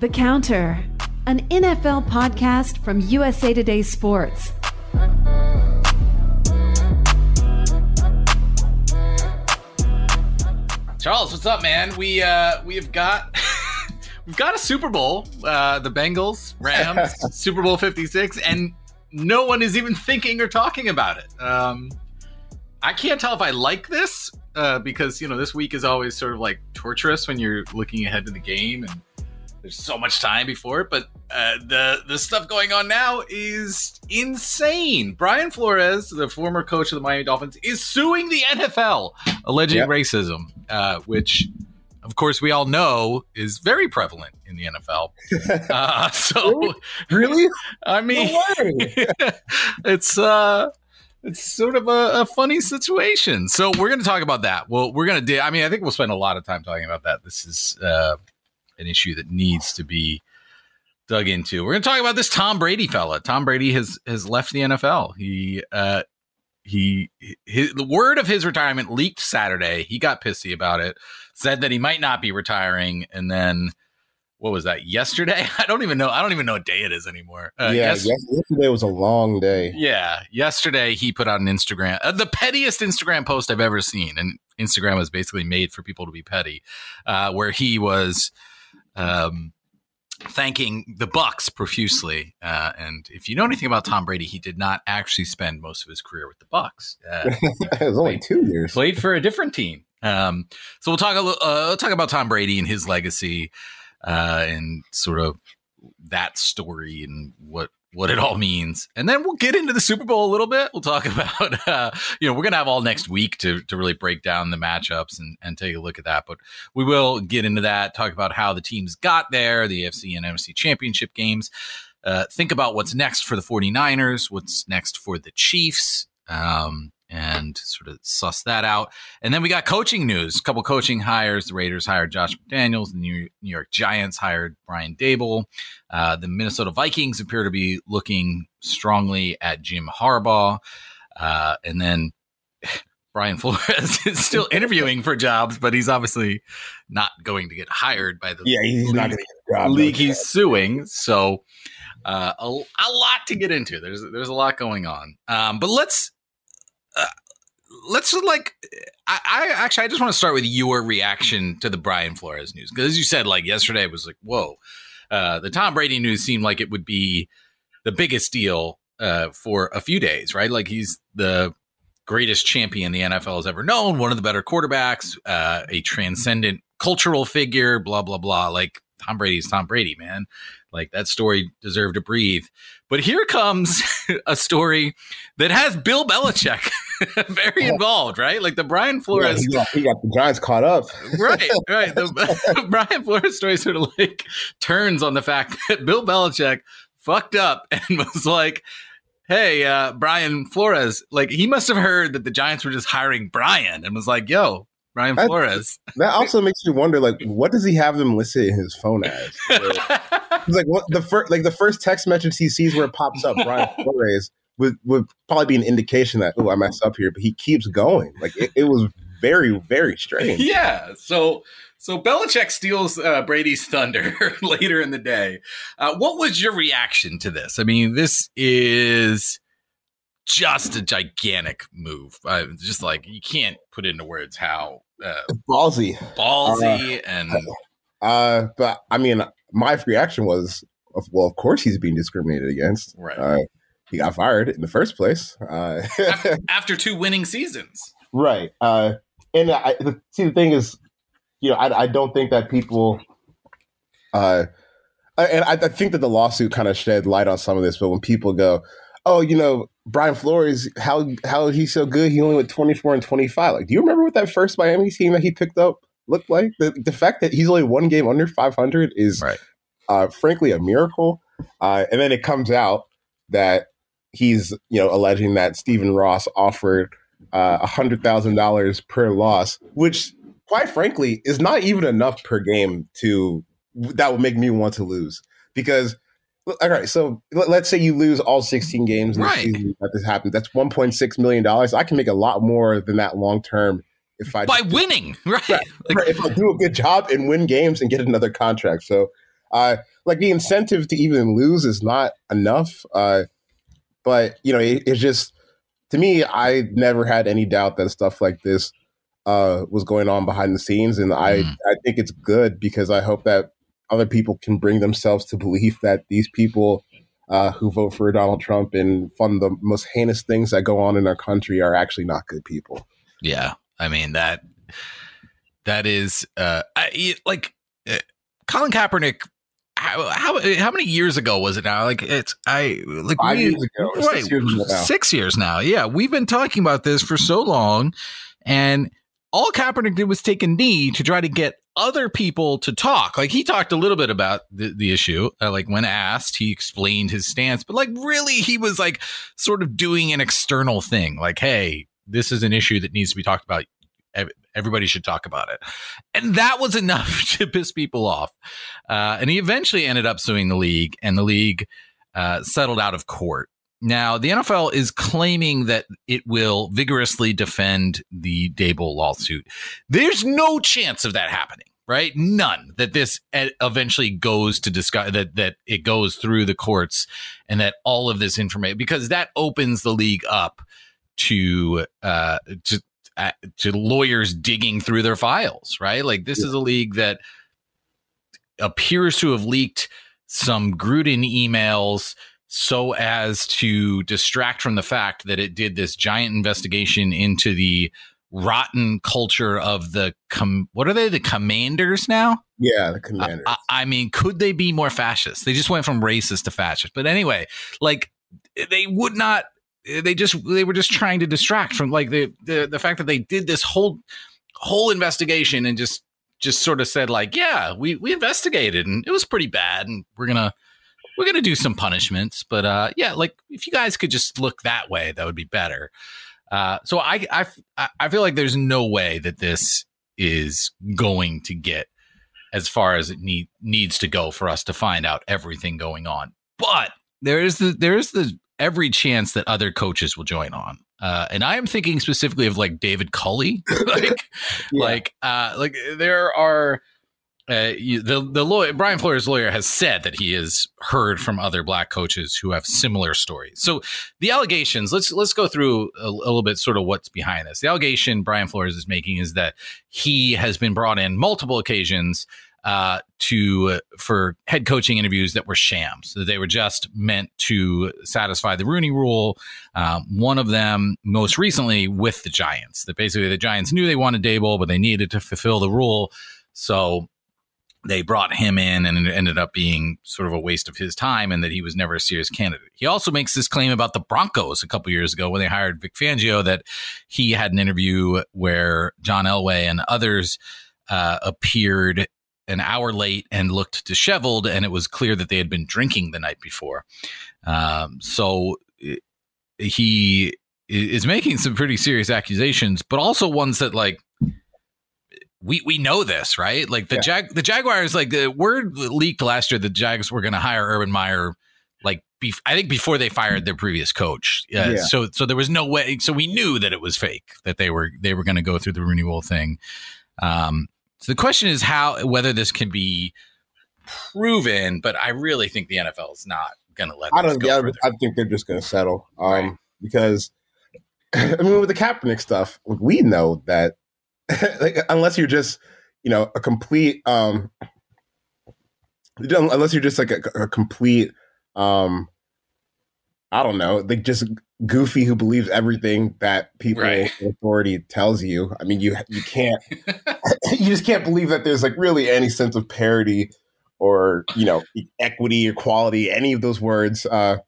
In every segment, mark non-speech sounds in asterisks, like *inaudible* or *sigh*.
The Counter, an NFL podcast from USA Today Sports. Charles, what's up, man? We uh we have got *laughs* we've got a Super Bowl, uh the Bengals, Rams, *laughs* Super Bowl 56 and no one is even thinking or talking about it. Um I can't tell if I like this uh because, you know, this week is always sort of like torturous when you're looking ahead to the game and there's so much time before it, but uh, the the stuff going on now is insane. Brian Flores, the former coach of the Miami Dolphins, is suing the NFL, alleging yep. racism, uh, which, of course, we all know is very prevalent in the NFL. *laughs* Uh, so, really, *laughs* I mean, no *laughs* it's uh, it's sort of a, a, funny situation. So we're going to talk about that. Well, we're going to do. I mean, I think we'll spend a lot of time talking about that. This is uh, an issue that needs to be dug into. We're going to talk about this Tom Brady fella. Tom Brady has has left the NFL. He uh he his, the word of his retirement leaked Saturday. He got pissy about it. Said that he might not be retiring and then what was that yesterday? *laughs* I don't even know. I don't even know what day it is anymore. Uh, yeah, yes- yesterday was a long day. Yeah, yesterday he put out an Instagram, uh, the pettiest Instagram post I've ever seen, and Instagram was basically made for people to be petty, uh, where he was um, thanking the Bucs profusely. Uh, and if you know anything about Tom Brady, he did not actually spend most of his career with the Bucs. Uh, *laughs* it was only two years. Played for a different team. Um, so we'll talk a little, uh, we'll talk about Tom Brady and his legacy, uh, and sort of that story and what what it all means. And then we'll get into the Super Bowl a little bit. We'll talk *laughs* about, uh, you know, we're going to have all next week to, to really break down the matchups and, and take a look at that. But we will get into that, talk about how the teams got there, the AFC and NFC championship games. Uh, think about what's next for the 49ers, what's next for the Chiefs. Um, and sort of suss that out. And then we got coaching news. A couple coaching hires. The Raiders hired Josh McDaniels. The New York Giants hired Brian Daboll. Uh, the Minnesota Vikings appear to be looking strongly at Jim Harbaugh. Uh, and then *laughs* Brian Flores *laughs* is still interviewing for jobs, but he's obviously not going to get hired by the yeah he's league, not going to get a job league he's suing. So uh, a, a lot to get into. There's there's a lot going on. Um, but let's let's like I, I, actually I just want to start with your reaction to the Brian Flores news because as you said like yesterday it was like whoa. Uh, the Tom Brady news seemed like it would be the biggest deal uh, for a few days right? Like he's the greatest champion the NFL has ever known one of the better quarterbacks uh, a transcendent cultural figure blah blah blah. Like Tom Brady's Tom Brady man. Like that story deserved to breathe. But here comes *laughs* a story that has Bill Belichick *laughs* *laughs* very involved, right? Like the Brian Flores. Yeah, he, got, he, got, the Giants caught up. *laughs* right, right. The *laughs* Brian Flores story sort of like turns on the fact that Bill Belichick fucked up and was like, hey, uh, Brian Flores, like he must have heard that the Giants were just hiring Brian and was like, yo, Brian that, Flores. That also makes you wonder, like, what does he have them listed in his phone as? like, what the first, like the first text message he sees where it pops up, Brian Flores would, would probably be an indication that oh I messed up here, but he keeps going. Like it, it was very very strange. *laughs* Yeah. So so Belichick steals uh, Brady's thunder *laughs* later in the day. Uh, what was your reaction to this? I mean, this is just a gigantic move. Uh, just like you can't put into words how uh, ballsy, ballsy, uh, and uh, but I mean, my reaction was, well, of course he's being discriminated against. Right. He got fired in the first place uh, *laughs* after two winning seasons. Right. Uh, and I, the, see, the thing is, you know, I, I don't think that people. Uh, and I, I think that the lawsuit kind of shed light on some of this. But when people go, "Oh, you know, Brian Flores, how how is he so good? He only went twenty four and twenty five. Like, do you remember what that first Miami team that he picked up looked like. The, the fact that he's only one game under 500 is, Right. uh, frankly, a miracle. Uh, and then it comes out that he's, you know, alleging that Stephen Ross offered uh, $100,000 per loss, which, quite frankly, is not even enough per game to that would make me want to lose because. All right, so let- let's say you lose all 16 games Right. season that this happens. That's 1.6 million dollars. I can make a lot more than that long term if I By winning, *laughs* right? Right, Like, right, if I do a good job and win games and get another contract. So, uh, like the incentive to even lose is not enough. Uh, but you know, it, it's just to me, I never had any doubt that stuff like this uh, was going on behind the scenes, and I Mhm. I think it's good because I hope that other people can bring themselves to believe that these people. Uh, who vote for Donald Trump and fund the most heinous things that go on in our country are actually not good people. Yeah, I mean that that is uh I, like uh, Colin Kaepernick. How, how how many years ago was it now? Like it's I like Five we- years ago, or six years now. Six years now. Yeah, we've been talking about this for so long, and all Kaepernick did was take a knee to try to get other people to talk. Like he talked a little bit about the, the issue. Uh, like when asked, he explained his stance, but like really, he was like sort of doing an external thing. Like, hey, this is an issue that needs to be talked about. Ev- Everybody should talk about it. And that was enough *laughs* to piss people off. Uh, and he eventually ended up suing the league, and the league uh, settled out of court. Now, the NFL is claiming that it will vigorously defend the Daboll lawsuit. There's no chance of that happening, right? None. That this eventually goes to discuss that that it goes through the courts and that all of this information because that opens the league up to uh to uh, to lawyers digging through their files, right? Like this is a league that appears to have leaked some Gruden emails so as to distract from the fact that it did this giant investigation into the rotten culture of the com- what are they the commanders now Yeah, the commanders. I- I mean could they be more fascist they just went from racist to fascist but anyway like they would not they just they were just trying to distract from like the the, the fact that they did this whole whole investigation and just just sort of said like yeah we we investigated and it was pretty bad and we're gonna we're gonna do some punishments. But uh yeah like if you guys could just look that way that would be better. Uh so i i i feel like there's no way that this is going to get as far as it need, needs to go for us to find out everything going on. But there is the there is the every chance that other coaches will join on uh, and I am thinking specifically of like David Culley, *laughs* like, Yeah. like, uh, like there are uh, you, the the lawyer Brian Flores' lawyer has said that he has heard from other black coaches who have similar stories. So the allegations, let's let's go through a, a little bit, sort of what's behind this. The allegation Brian Flores is making is that he has been brought in multiple occasions uh, to for head coaching interviews that were shams. That they were just meant to satisfy the Rooney Rule. Um, one of them, most recently, with the Giants. That basically the Giants knew they wanted Daboll, but they needed to fulfill the rule, so they brought him in, and it ended up being sort of a waste of his time, and that he was never a serious candidate. He also makes this claim about the Broncos a couple years ago when they hired Vic Fangio that he had an interview where John Elway and others uh, appeared an hour late and looked disheveled, and it was clear that they had been drinking the night before. Um, so he is making some pretty serious accusations, but also ones that like we we know this, right? Like the Yeah. Jag the Jaguars, like the word leaked last year, that the Jags were going to hire Urban Meyer. Like, bef- I think before they fired their previous coach, uh, Yeah. so so there was no way. So we knew that it was fake that they were they were going to go through the renewal thing. Um, so the question is how whether this can be proven, but I really think the NFL is not going to let. I don't. go Yeah. I think they're just going to settle. Um, Right. because *laughs* I mean, with the Kaepernick stuff, we know that *laughs* like, unless you're just you know a complete um, unless you're just like a, a complete um, I don't know, like just goofy who believes everything that people Right. authority tells you. I mean, you you can't *laughs* *laughs* you just can't believe that there's like really any sense of parity or you know equity, equality, any of those words uh,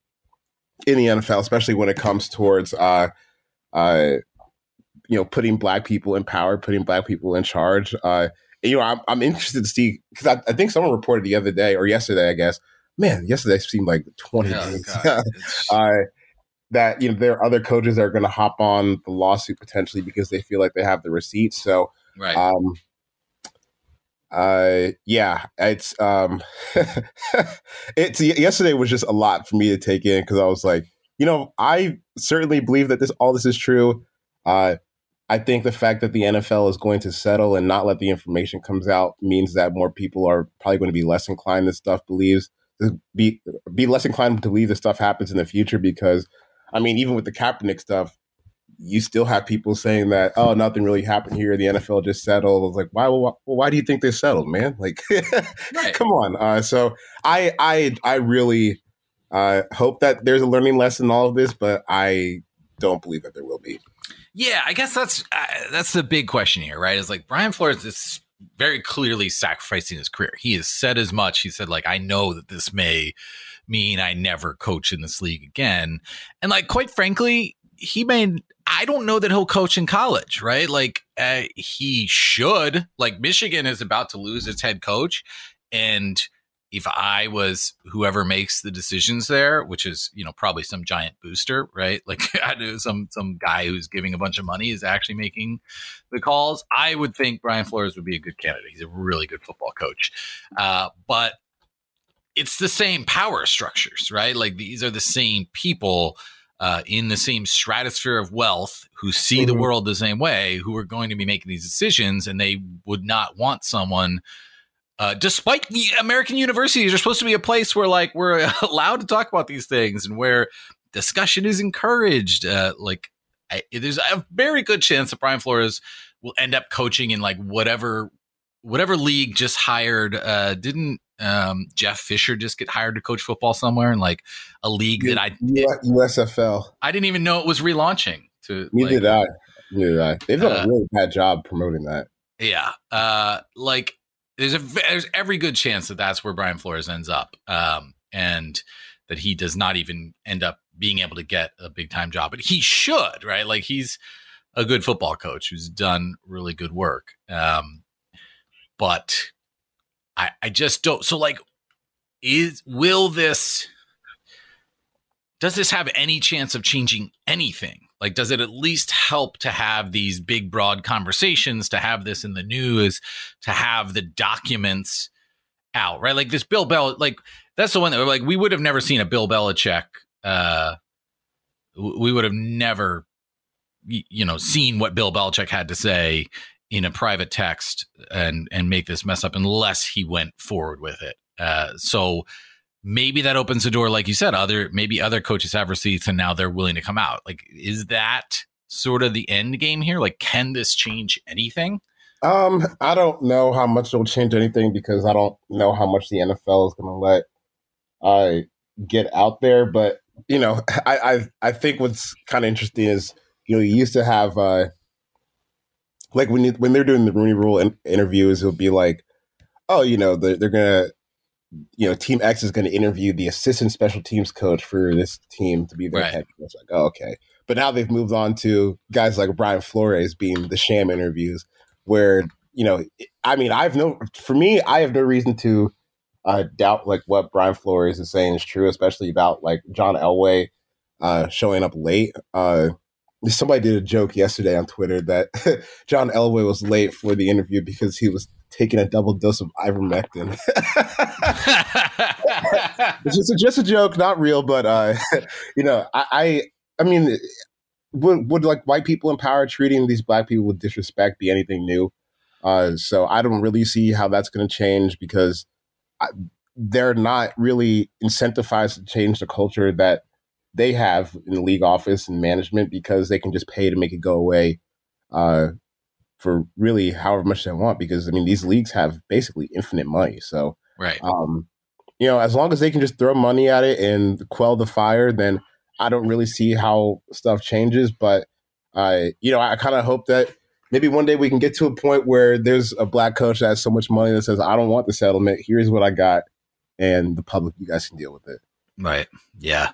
in the NFL, especially when it comes towards uh, uh, you know putting black people in power, putting black people in charge. Uh, you know, I'm, I'm interested to see because I, I think someone reported the other day or yesterday, I guess. Man, yesterday seemed like 20 Oh, days. *laughs* Uh, that you know there are other coaches that are going to hop on the lawsuit potentially because they feel like they have the receipts. So, right. um, uh, yeah, it's um, *laughs* it's yesterday was just a lot for me to take in because I was like, you know, I certainly believe that this all this is true. Uh, I think the fact that the NFL is going to settle and not let the information comes out means that more people are probably going to be less inclined to stuff believes be be less inclined to believe this stuff happens in the future because I mean even with the Kaepernick stuff you still have people saying that oh nothing really happened here the NFL just settled it's like why well, why do you think they settled man *laughs* like Right. come on uh, so I I I really uh, hope that there's a learning lesson in all of this but I don't believe that there will be Yeah, I guess that's uh, that's the big question here, right? Is like Brian Flores is very clearly sacrificing his career. He has said as much. He said like, I know that this may mean I never coach in this league again, and like quite frankly, he may. I don't know that he'll coach in college, right? Like uh, he should. Like Michigan is about to lose its head coach, and if I was whoever makes the decisions there, which is you know probably some giant booster, right? Like *laughs* I know some some guy who's giving a bunch of money is actually making the calls. I would think Brian Flores would be a good candidate. He's a really good football coach, uh, but it's the same power structures, right? Like these are the same people. Uh, in the same stratosphere of wealth, who see the Mhm. world the same way, who are going to be making these decisions, and they would not want someone uh, despite the American universities are supposed to be a place where like we're *laughs* allowed to talk about these things and where discussion is encouraged. Uh, like I, there's a very good chance that Brian Flores will end up coaching in like whatever whatever league just hired. Uh, didn't um, Jeff Fisher just get hired to coach football somewhere in like a league that I USFL I didn't even know it was relaunching. To neither like, did I neither did I they've done Uh, a really bad job promoting that Yeah. Uh, like there's a there's every good chance that that's where Brian Flores ends up, um, and that he does not even end up being able to get a big time job, but he should, right? Like he's a good football coach who's done really good work. Um, but I I just don't. So like, is will this? Does this have any chance of changing anything? Like, does it at least help to have these big, broad conversations, to have this in the news, to have the documents out, right? Like this Bill Bell, like that's the one that like we would have never seen a Bill Belichick. Uh, we would have never, you know, seen what Bill Belichick had to say in a private text and and make this mess up unless he went forward with it. Uh, so maybe that opens the door, like you said, other maybe other coaches have receipts and now they're willing to come out. Like, is that sort of the end game here? Like, can this change anything? Um, I don't know how much it'll change anything because I don't know how much the NFL is going to let uh get out there. But you know, *laughs* I I, I think what's kind of interesting is you know you used to have uh like when you, when they're doing the Rooney Rule in, interviews, it'll be like, oh, you know, they're, they're gonna you know, Team X is going to interview the assistant special teams coach for this team to be their Right. head coach. Like, oh, okay. But now they've moved on to guys like Brian Flores being the sham interviews, where you know, I mean, I've no, for me, I have no reason to uh, doubt like what Brian Flores is saying is true, especially about like John Elway uh, showing up late. Uh, somebody did a joke yesterday on Twitter that *laughs* John Elway was late for the interview because he was taking a double dose of ivermectin. *laughs* it's just a, just a joke, not real, but uh, *laughs* you know, I, I, I mean, would would like white people in power treating these black people with disrespect be anything new? Uh, so I don't really see how that's going to change because I, they're not really incentivized to change the culture that they have in the league office and management because they can just pay to make it go away uh, for really however much they want. Because I mean, these leagues have basically infinite money, so right. um, you know, as long as they can just throw money at it and quell the fire, then I don't really see how stuff changes. But uh, you know, I kind of hope that maybe one day we can get to a point where there's a black coach that has so much money that says, "I don't want the settlement. Here's what I got," and the public, you guys can deal with it. Right. Yeah.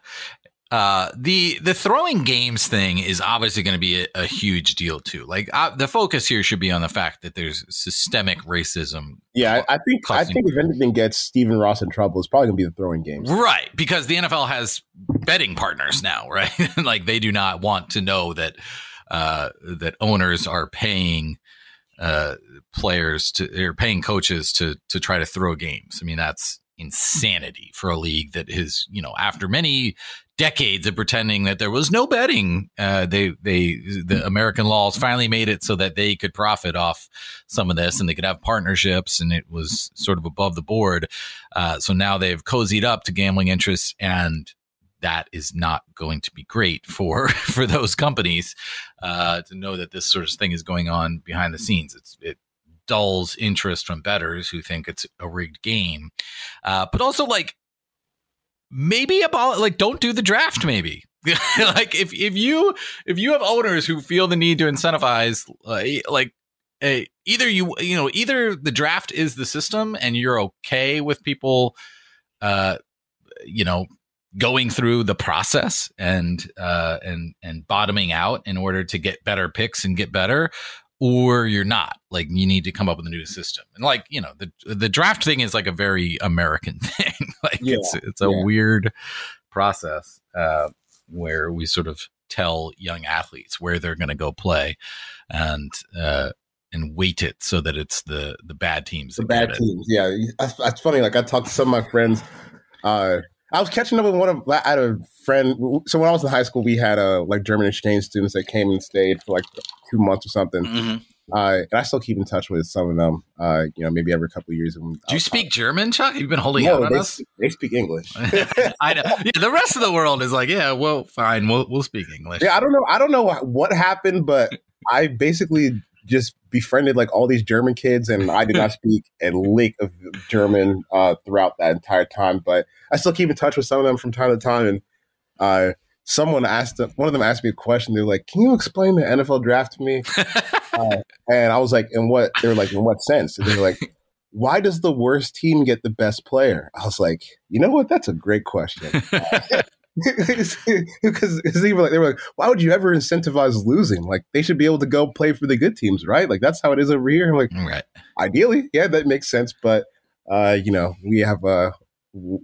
Uh, the the throwing games thing is obviously going to be a, a, huge deal too. Like uh, the focus here should be on the fact that there's systemic racism. Yeah, I, I think I think if anything gets Stephen Ross in trouble, it's probably going to be the throwing games, right? Because the NFL has betting partners now, right? *laughs* like they do not want to know that uh, that owners are paying uh, players to or paying coaches to to try to throw games. I mean, that's insanity for a league that is, you know, after many decades of pretending that there was no betting, uh, they they the American laws finally made it so that they could profit off some of this and they could have partnerships and it was sort of above the board. Uh, so now they've cozied up to gambling interests and that is not going to be great for *laughs* for those companies uh, to know that this sort of thing is going on behind the scenes. It's it dulls interest from bettors who think it's a rigged game, uh, but also like maybe about like don't do the draft maybe. *laughs* like if if you if you have owners who feel the need to incentivize uh, like a, either you you know either the draft is the system and you're okay with people uh you know going through the process and uh, and and bottoming out in order to get better picks and get better, or you're not. Like you need to come up with a new system. And like you know, the the draft thing is like a very American *laughs* thing. like yeah, it's it's a yeah. weird process uh, where we sort of tell young athletes where they're going to go play, and uh, and weight it so that it's the the bad teams. The bad teams, yeah. That's, that's, funny. Like I talked to some of my friends uh, I was catching up with one of I had a friend. So when I was in high school, we had a uh, like German exchange students that came and stayed for like two months or something. Mm-hmm. Uh, and I still keep in touch with some of them. Uh, you know, maybe every couple of years. Do you speak German, Chuck? You've been holding no, out on they, us. They speak English. *laughs* I know. Yeah, the rest of the world is like, yeah, well, fine, we'll we'll speak English. Yeah, I don't know. I don't know what happened, but I basically just befriended like all these German kids, and I did not *laughs* speak a lick of German uh, throughout that entire time. But I still keep in touch with some of them from time to time. And uh, someone asked them, one of them asked me a question. They're like, "Can you explain the NFL draft to me?" *laughs* uh, and I was like, "In what?" They're like, "In what sense?" And they're like. Why does the worst team get the best player? I was like, you know what? That's a great question. *laughs* because they were like, they were like, why would you ever incentivize losing? Like they should be able to go play for the good teams, right? Like that's how it is over here. I'm like, right. ideally, yeah, that makes sense. But uh, you know, we have a uh,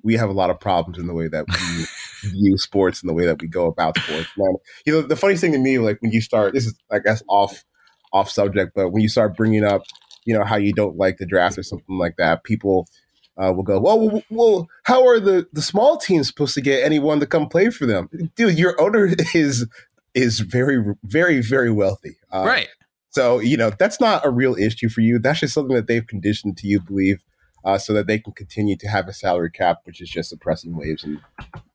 we have a lot of problems in the way that we *laughs* view sports and the way that we go about sports. You know, the funny thing to me, like when you start, this is I guess off off subject, but when you start bringing up, you know, how you don't like the draft or something like that, people uh, will go, well, well, how are the, the small teams supposed to get anyone to come play for them? Dude, your owner *laughs* is is very, very, very wealthy. Uh, right. So, you know, that's not a real issue for you. That's just something that they've conditioned to you believe uh, so that they can continue to have a salary cap, which is just suppressing wages and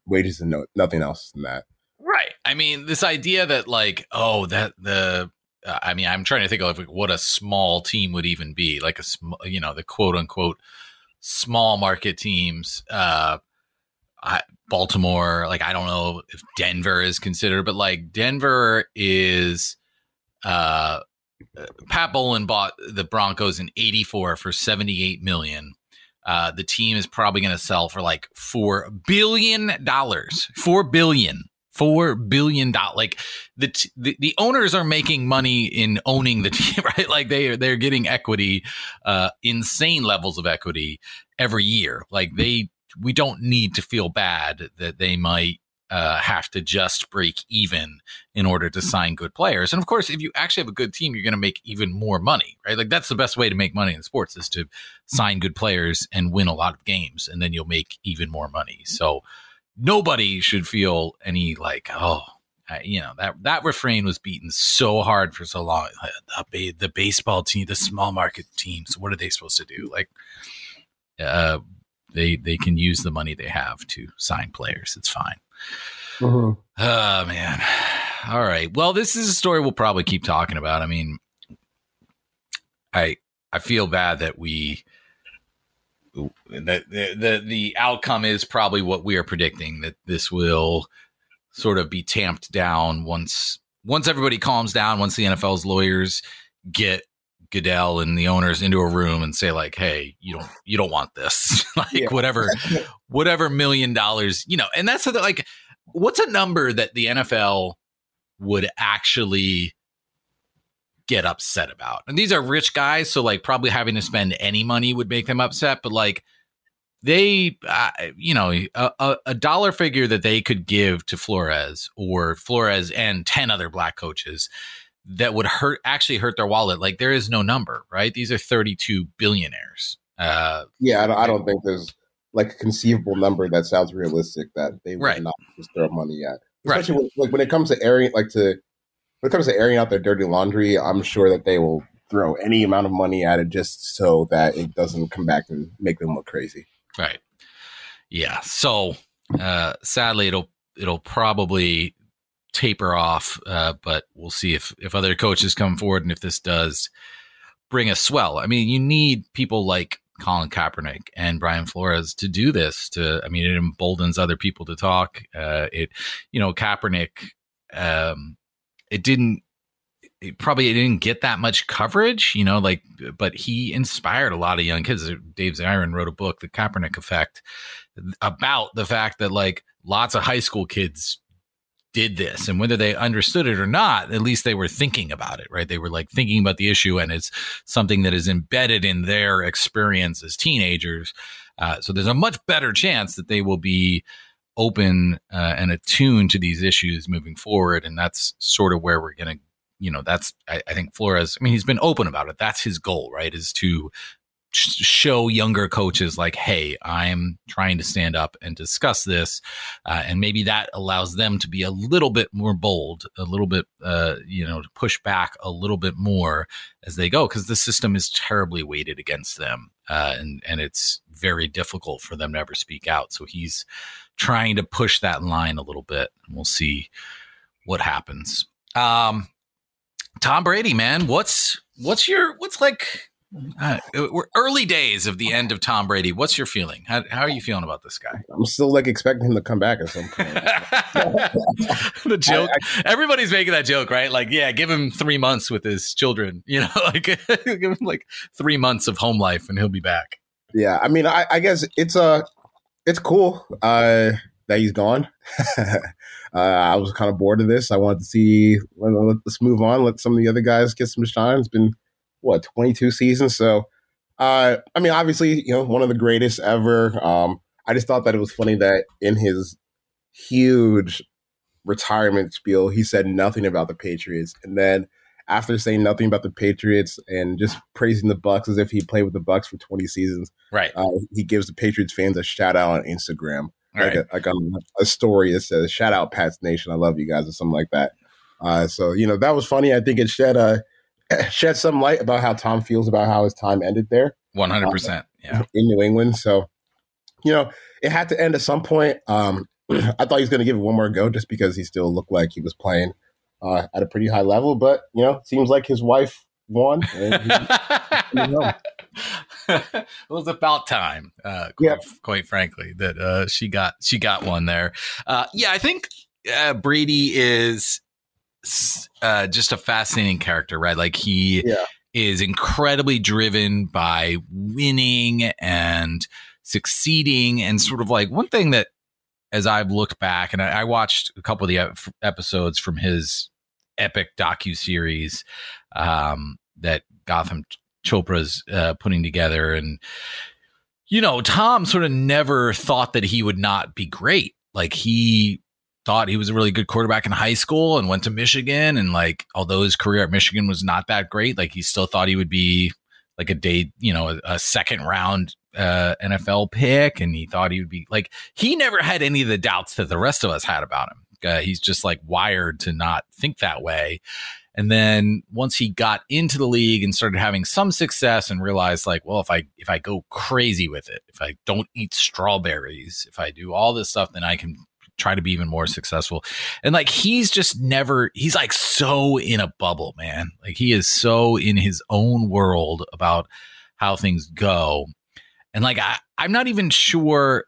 wages and no, nothing else than that. Right. I mean, this idea that like, oh, that the I mean, I'm trying to think of what a small team would even be, like a small, you know, the quote unquote small market teams. Uh, I, Baltimore, like I don't know if Denver is considered, but like Denver is. Uh, Pat Bowlen bought the Broncos in '84 for 78 million. Uh, the team is probably going to sell for like four billion dollars. Four billion four billion dollars. Like the, t- the the owners are making money in owning the *laughs* team, right? Like they are they're getting equity, uh, insane levels of equity every year. Like they we don't need to feel bad that they might uh, have to just break even in order to sign good players. And of course, if you actually have a good team, you're going to make even more money, right? Like that's the best way to make money in sports is to sign good players and win a lot of games, and then you'll make even more money. So nobody should feel any like oh you know that that refrain was beaten so hard for so long. The, the baseball team the small market teams what are they supposed to do? Like uh they they can use the money they have to sign players. It's fine. Mm-hmm. oh man. All right. Well this is a story we'll probably keep talking about. I mean i i feel bad that we the, the the outcome is probably what we are predicting that this will sort of be tamped down once once everybody calms down once the NFL's lawyers get Goodell and the owners into a room and say like hey you don't you don't want this *laughs* like yeah. whatever whatever million dollars you know and that's the, like what's a number that the NFL would actually get upset about? And these are rich guys, so like probably having to spend any money would make them upset. But like they, uh, you know, a, a, dollar figure that they could give to Flores or Flores and ten other black coaches that would hurt actually hurt their wallet. Like there is no number, right? These are thirty-two billionaires. Uh, Yeah, I don't, I don't think there's like a conceivable number that sounds realistic that they would Right. not just throw money at. Right. Especially when, like when it comes to airing, like to when it comes to airing out their dirty laundry, I'm sure that they will throw any amount of money at it just so that it doesn't come back and make them look crazy. Right. Yeah. So uh sadly it'll it'll probably taper off, uh, but we'll see if if other coaches come forward and if this does bring a swell. I mean, you need people like Colin Kaepernick and Brian Flores to do this. To I mean, it emboldens other people to talk. Uh, it, you know, Kaepernick, um, it didn't. It probably didn't get that much coverage, you know, like, but he inspired a lot of young kids. Dave Zirin wrote a book, The Kaepernick Effect, about the fact that like lots of high school kids did this and whether they understood it or not at least they were thinking about it right they were like thinking about the issue and it's something that is embedded in their experience as teenagers uh, so there's a much better chance that they will be open uh, and attuned to these issues moving forward and that's sort of where we're gonna you know that's I, I think flores i mean he's been open about it. That's his goal right is to sh- show younger coaches like hey i'm trying to stand up and discuss this uh, and maybe that allows them to be a little bit more bold a little bit uh, you know to push back a little bit more as they go because the system is terribly weighted against them uh, and and it's very difficult for them to ever speak out. So he's trying to push that line a little bit and we'll see what happens um tom brady man what's what's your what's like uh, we're early days of the end of Tom Brady. What's your feeling? How, how are you feeling about this guy? I'm still like expecting him to come back at some point. *laughs* the joke. Everybody's making that joke, right? Like, yeah, give him three months with his children. You know, *laughs* like *laughs* give him like three months of home life, and he'll be back. yeah, I mean, I, I guess it's uh, it's cool uh, that he's gone. *laughs* uh, I was kind of bored of this. I wanted to see. Let's move on. Let some of the other guys get some shine. It's been what 22 seasons, so uh, I mean, obviously, you know, one of the greatest ever. Um, I just thought that it was funny that in his huge retirement spiel, he said nothing about the Patriots, and then after saying nothing about the Patriots and just praising the Bucs as if he played with the Bucs for 20 seasons, Right. uh, he gives the Patriots fans a shout out on Instagram, like, right. a, like on a story that says "Shout out Pats Nation, I love you guys" or something like that. Uh, so you know that was funny. I think it shed uh, *clears throat* shed some light about how Tom feels about how his time ended there One hundred percent. Yeah. *laughs* in New England. So, you know, it had to end at some point. Um, *clears throat* I thought he was going to give it one more go just because he still looked like he was playing uh, at a pretty high level. But, you know, seems like his wife won. He- *laughs* know. it was about time, uh, quite, Yeah. quite frankly, that uh, she got she got one there. Uh, yeah, I think uh, Brady is uh, just a fascinating character, right? Like he Yeah. is incredibly driven by winning and succeeding, and sort of like one thing that, as I've looked back, and I, I watched a couple of the ep- episodes from his epic docu series um, that Gotham Chopra's uh, putting together, and you know, Tom sort of never thought that he would not be great. Like he thought he was a really good quarterback in high school and went to Michigan, and like although his career at Michigan was not that great, like he still thought he would be like a day, you know, a, a second round uh, NFL pick, and he thought he would be like he never had any of the doubts that the rest of us had about him. Uh, he's just like wired to not think that way. And then once he got into the league and started having some success and realized like, well, if I if I go crazy with it, if I don't eat strawberries, if I do all this stuff, then I can try to be even more successful. And like he's just never he's like so in a bubble, man. Like he is so in his own world about how things go. And like I, I'm not even sure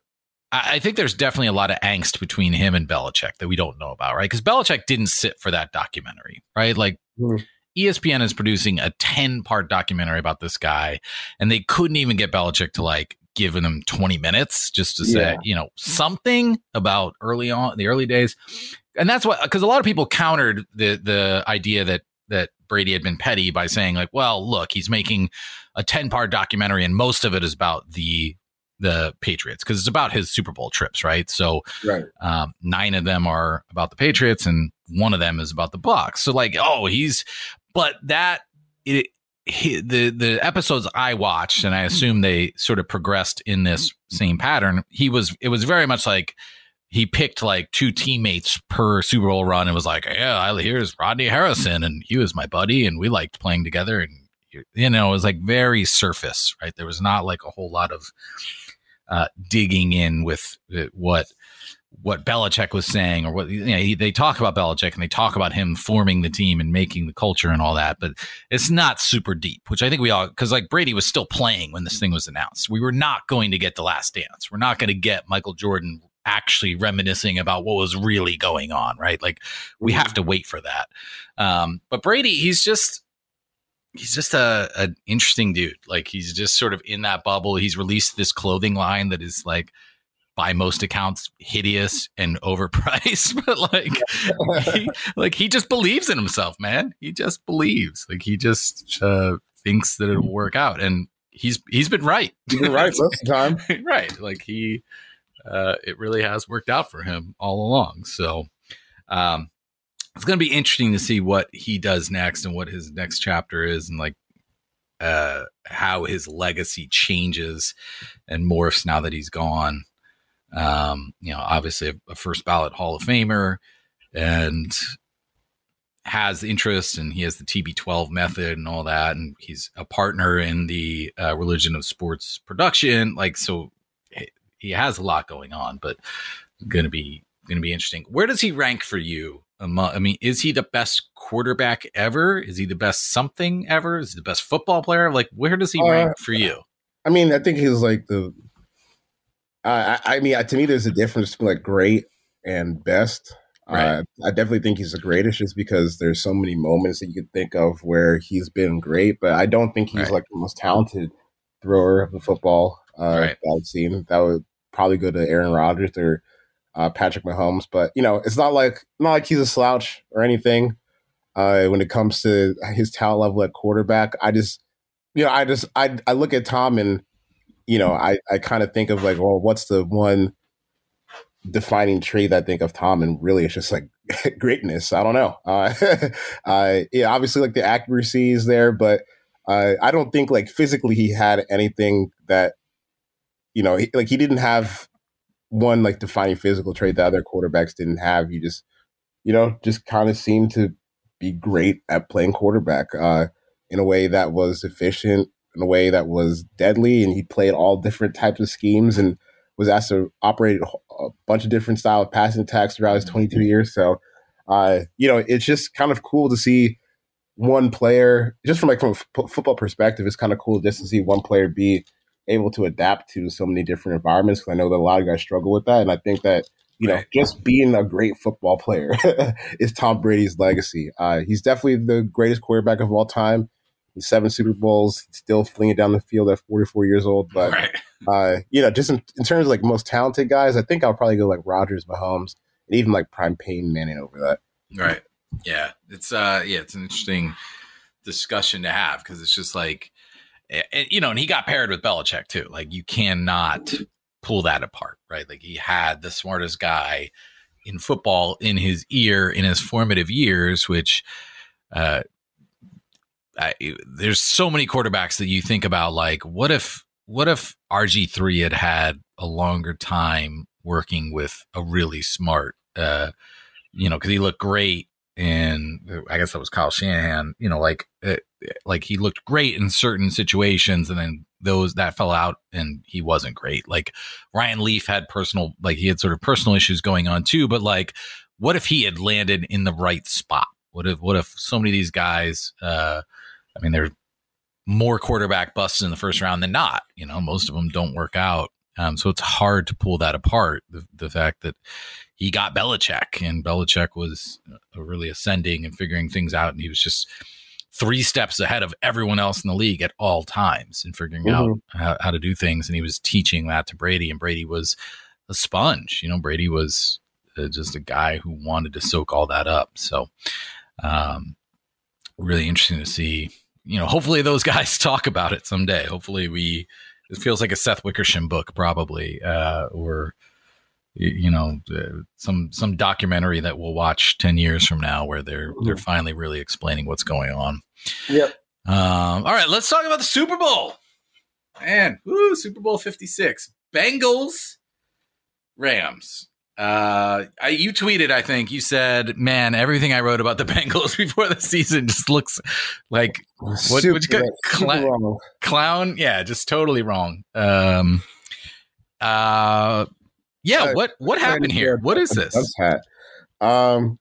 I think there's definitely a lot of angst between him and Belichick that we don't know about, right? Because Belichick didn't sit for that documentary, right? Like E Mhm. ESPN is producing a 10 part documentary about this guy, and they couldn't even get Belichick to like given him 20 minutes just to say, Yeah. you know, something about early on the early days. And that's what because a lot of people countered the the idea that that Brady had been petty by saying like, well, look, he's making a 10 part documentary and most of it is about the the Patriots because it's about his Super Bowl trips, right? So Right. um, nine of them are about the Patriots, and one of them is about the Bucs. So like, oh, he's but that it he, the the episodes I watched, and I assume they sort of progressed in this same pattern. He was it was very much like he picked like two teammates per Super Bowl run and was like, yeah, I- here's Rodney Harrison, and he was my buddy, and we liked playing together, and you know, it was like very surface, right? There was not like a whole lot of uh, digging in with uh, what what Belichick was saying, or what you know, he, they talk about Belichick and they talk about him forming the team and making the culture and all that, but it's not super deep. Which I think we all because like Brady was still playing when this thing was announced. We were not going to get the Last Dance. We're not going to get Michael Jordan actually reminiscing about what was really going on, right? Like we have to wait for that. Um, but Brady, he's just he's just a an interesting dude. Like he's just sort of in that bubble. He's released this clothing line that is like by most accounts hideous and *laughs* overpriced, *laughs* but like he, like he just believes in himself, man. He just believes. Like he just uh, thinks that it'll work out, and he's he's been right. You're right most of the time. *laughs* right. Like he, uh, it really has worked out for him all along. So, um, it's going to be interesting to see what he does next and what his next chapter is, and like, uh, how his legacy changes and morphs now that he's gone. Um, you know, obviously a, a first ballot Hall of Famer, and has interest and he has the TB12 method and all that. And he's a partner in the uh, religion of sports production. Like, so he- has a lot going on, but going to be, going to be interesting. Where does he rank for you? I mean, is he the best quarterback ever? Is he the best something ever? Is he the best football player? Like, where does he Uh, rank for you? I mean, I think he's like the. I I I mean, to me, there's a difference between like great and best. Right. Uh, I definitely think he's the greatest, just because there's so many moments that you could think of where he's been great. But I don't think he's Right. like the most talented thrower of the football uh, Right. that I've seen. That would probably go to Aaron Rodgers or uh, Patrick Mahomes. But you know, it's not like not like he's a slouch or anything. Uh, when it comes to his talent level at quarterback, I just you know, I just I I look at Tom and you know, I I kind of think of like, well, what's the one defining trait I think of Tom, and really, it's just like *laughs* greatness. I don't know. Uh, *laughs* uh, yeah, obviously, like the accuracy is there, but uh, I don't think like physically he had anything that you know, he, like he didn't have one like defining physical trait that other quarterbacks didn't have. He just, you know, just kind of seemed to be great at playing quarterback uh, in a way that was efficient, in a way that was deadly, and he played all different types of schemes and was asked to operate a bunch of different style of passing attacks throughout his 22 years. So, uh, you know, it's just kind of cool to see one player, just from like from a f- football perspective, it's kind of cool just to see one player be able to adapt to so many different environments. Because I know that a lot of guys struggle with that, and I think that you know, Right. just being a great football player *laughs* is Tom Brady's legacy. Uh, he's definitely the greatest quarterback of all time. He's seven Super Bowls, still flinging down the field at 44 years old. But right. *laughs* uh, you know, just in, in terms of like most talented guys, I think I'll probably go like Rodgers, Mahomes, and even like Prime Peyton Manning over that. Right. Yeah. It's uh yeah, it's an interesting discussion to have because it's just like and, you know, and he got paired with Belichick too. Like you cannot pull that apart, right? Like he had the smartest guy in football in his ear in his formative years, which uh I, there's so many quarterbacks that you think about like what if what if RG3 had had a longer time working with a really smart uh you know, because he looked great in, I guess that was Kyle Shanahan, you know, like, uh, like he looked great in certain situations and then those that fell out and he wasn't great. Like Ryan Leaf had personal, like he had sort of personal issues going on too, but like, what if he had landed in the right spot? What if, what if so many of these guys, uh, I mean, they're more quarterback busts in the first round than not, you know, most of them don't work out. Um, so it's hard to pull that apart. The, the fact that he got Belichick and Belichick was uh, really ascending and figuring things out. And he was just three steps ahead of everyone else in the league at all times and figuring Mhm. out how, how to do things. And he was teaching that to Brady, and Brady was a sponge. You know, Brady was uh, just a guy who wanted to soak all that up. So, um, really interesting to see. You know, hopefully those *laughs* guys talk about it someday. Hopefully we. It feels like a Seth Wickersham book, probably, uh, or you know, uh, some some documentary that we'll watch ten years from now, where they're they're finally really explaining what's going on. Yep. Um, all right, let's talk about the Super Bowl. Man, woo, Super Bowl 56. Bengals, Rams. Uh, I, you tweeted, I think, you said, man, everything I wrote about the *laughs* Bengals before the season just looks like What- Super- what'd you got? super Cla- wrong. clown. Yeah, just totally wrong. Um, uh, yeah, Uh, what, what happened here? What is this? That's hat. Um,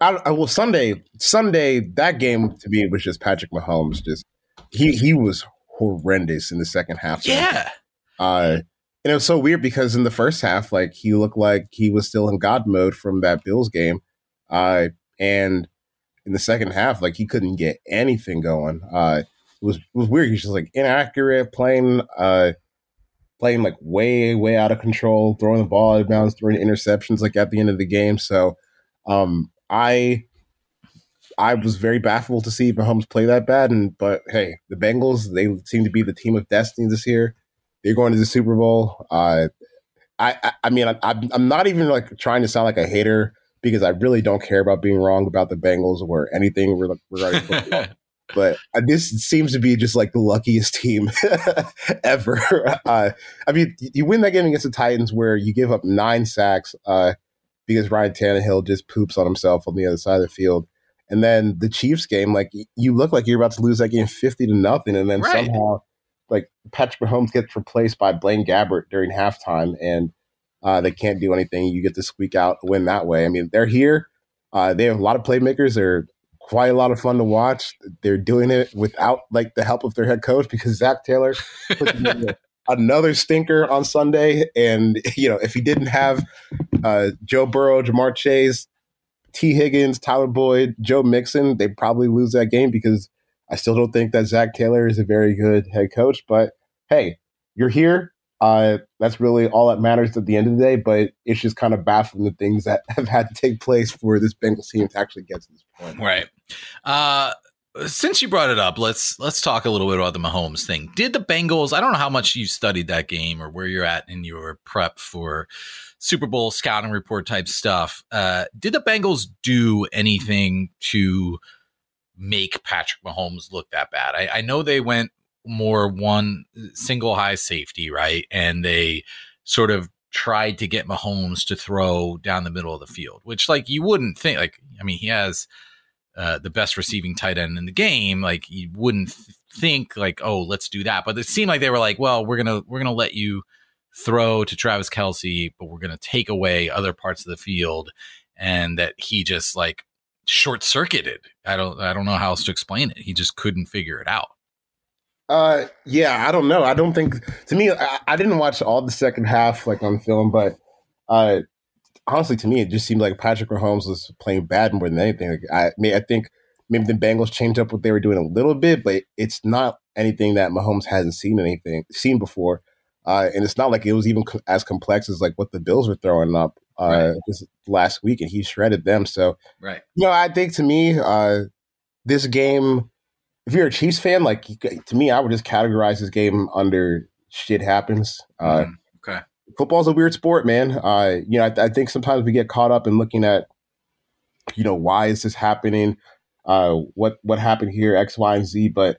I, I well Sunday Sunday that game to me was just Patrick Mahomes. Just he he was horrendous in the second half. Yeah. Uh, and it was so weird because in the first half, like he looked like he was still in God mode from that Bills game. Uh, and in the second half, like he couldn't get anything going. Uh, it was it was weird. He was just like inaccurate, playing uh, playing like way way out of control, throwing the ball out of bounds, throwing interceptions like at the end of the game. So, um, I I was very baffled to see Mahomes play that bad. And but hey, the Bengals they seem to be the team of destiny this year. They're going to the Super Bowl. Uh, I, I I mean I, I'm I'm not even like trying to sound like a hater because I really don't care about being wrong about the Bengals or anything re- regarding *laughs* football. But uh, this seems to be just like the luckiest team *laughs* ever. Uh, I mean, you win that game against the Titans where you give up nine sacks uh, because Ryan Tannehill just poops on himself on the other side of the field. And then the Chiefs game, like you look like you're about to lose that game fifty to nothing, and then Right. somehow, like Patrick Mahomes gets replaced by Blaine Gabbert during halftime, and uh, they can't do anything. You get to squeak out a win that way. I mean, they're here. Uh, they have a lot of playmakers. They're quite a lot of fun to watch. They're doing it without like the help of their head coach because Zac Taylor put *laughs* another stinker on Sunday. And you know, if he didn't have uh, Joe Burrow, Ja'Marr Chase, Tee Higgins, Tyler Boyd, Joe Mixon, they'd probably lose that game because I still don't think that Zac Taylor is a very good head coach. But hey, you're here. Uh, that's really all that matters at the end of the day. But it's just kind of baffling the things that *laughs* have had to take place for this Bengals team to actually get to this point. Right. Uh since you brought it up, let's let's talk a little bit about the Mahomes thing. Did the Bengals? I don't know how much you studied that game or where you're at in your prep for Super Bowl scouting report type stuff. Uh, did the Bengals do anything to make Patrick Mahomes look that bad? I, I know they went more one single high safety, right, and they sort of tried to get Mahomes to throw down the middle of the field, which like you wouldn't think. Like, I mean, he has uh, the best receiving tight end in the game, like you wouldn't th- think like, oh, let's do that. But it seemed like they were like, well, we're gonna we're gonna let you throw to Travis Kelce, but we're gonna take away other parts of the field, and that he just like short circuited. I don't I don't know how else to explain it. He just couldn't figure it out. Uh, yeah, I don't know. I don't think to me, I, I didn't watch all the second half like on film, but uh, honestly, to me, it just seemed like Patrick Mahomes was playing bad more than anything. Like, I mean, I think maybe the Bengals changed up what they were doing a little bit, but it's not anything that Mahomes hasn't seen anything seen before. Uh, and it's not like it was even co- as complex as like what the Bills were throwing up uh, Right. this last week, and he shredded them. So Right. you know, I think to me, uh, this game, if you're a Chiefs fan, like to me, I would just categorize this game under shit happens. Uh, Mhm. okay. football's a weird sport, man. Uh, you know, I, I think sometimes we get caught up in looking at, you know, why is this happening? Uh, what what happened here? X, Y, and Z. But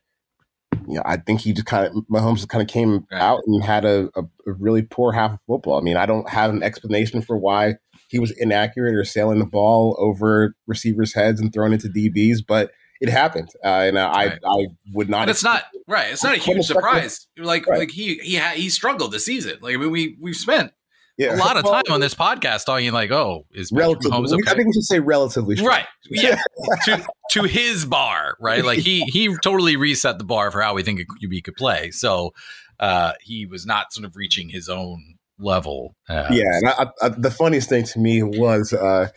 you know, I think he just kind of Mahomes just kind of came Right. out and had a, a, a really poor half of football. I mean, I don't have an explanation for why he was inaccurate or sailing the ball over receivers' heads and throwing into DBs, but it happened, uh, and I, Right. I I would not. But it's not right. It's not a huge surprise. Like Right. like he he ha- he struggled this season. Like I mean, we we've spent yeah. a lot of Well, time on this podcast talking like, oh, is Relatively, Mahomes okay? I think we should say relatively. strong. right yeah *laughs* to to his bar right like he he totally reset the bar for how we think a QB could play so uh he was not sort of reaching his own level uh, yeah, and I, I, the funniest thing to me was uh,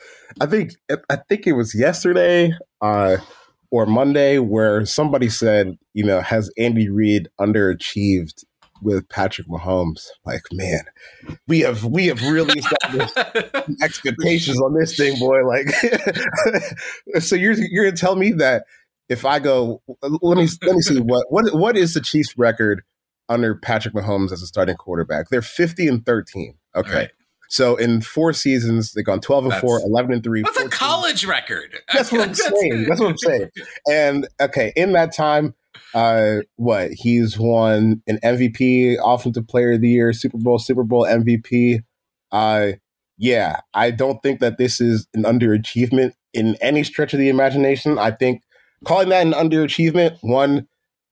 I think I think it was yesterday uh, or Monday where somebody said, you know, has Andy Reid underachieved with Patrick Mahomes? Like, man, we have we have really established *laughs* expectations on this thing, boy. Like, *laughs* so you're you're gonna tell me that if I go, let me let me see what what what is the Chiefs record under Patrick Mahomes as a starting quarterback? They're 50 and 13. Okay. Right. So in four seasons, they've gone 12 and That's- 4, 11 and 3. That's a 14 college record. That's what I'm saying. That's what I'm saying. *laughs* And okay, in that time, uh, what he's won an MVP, Offensive Player of the Year, Super Bowl, Super Bowl MVP. Uh, yeah, I don't think that this is an underachievement in any stretch of the imagination. I think calling that an underachievement, one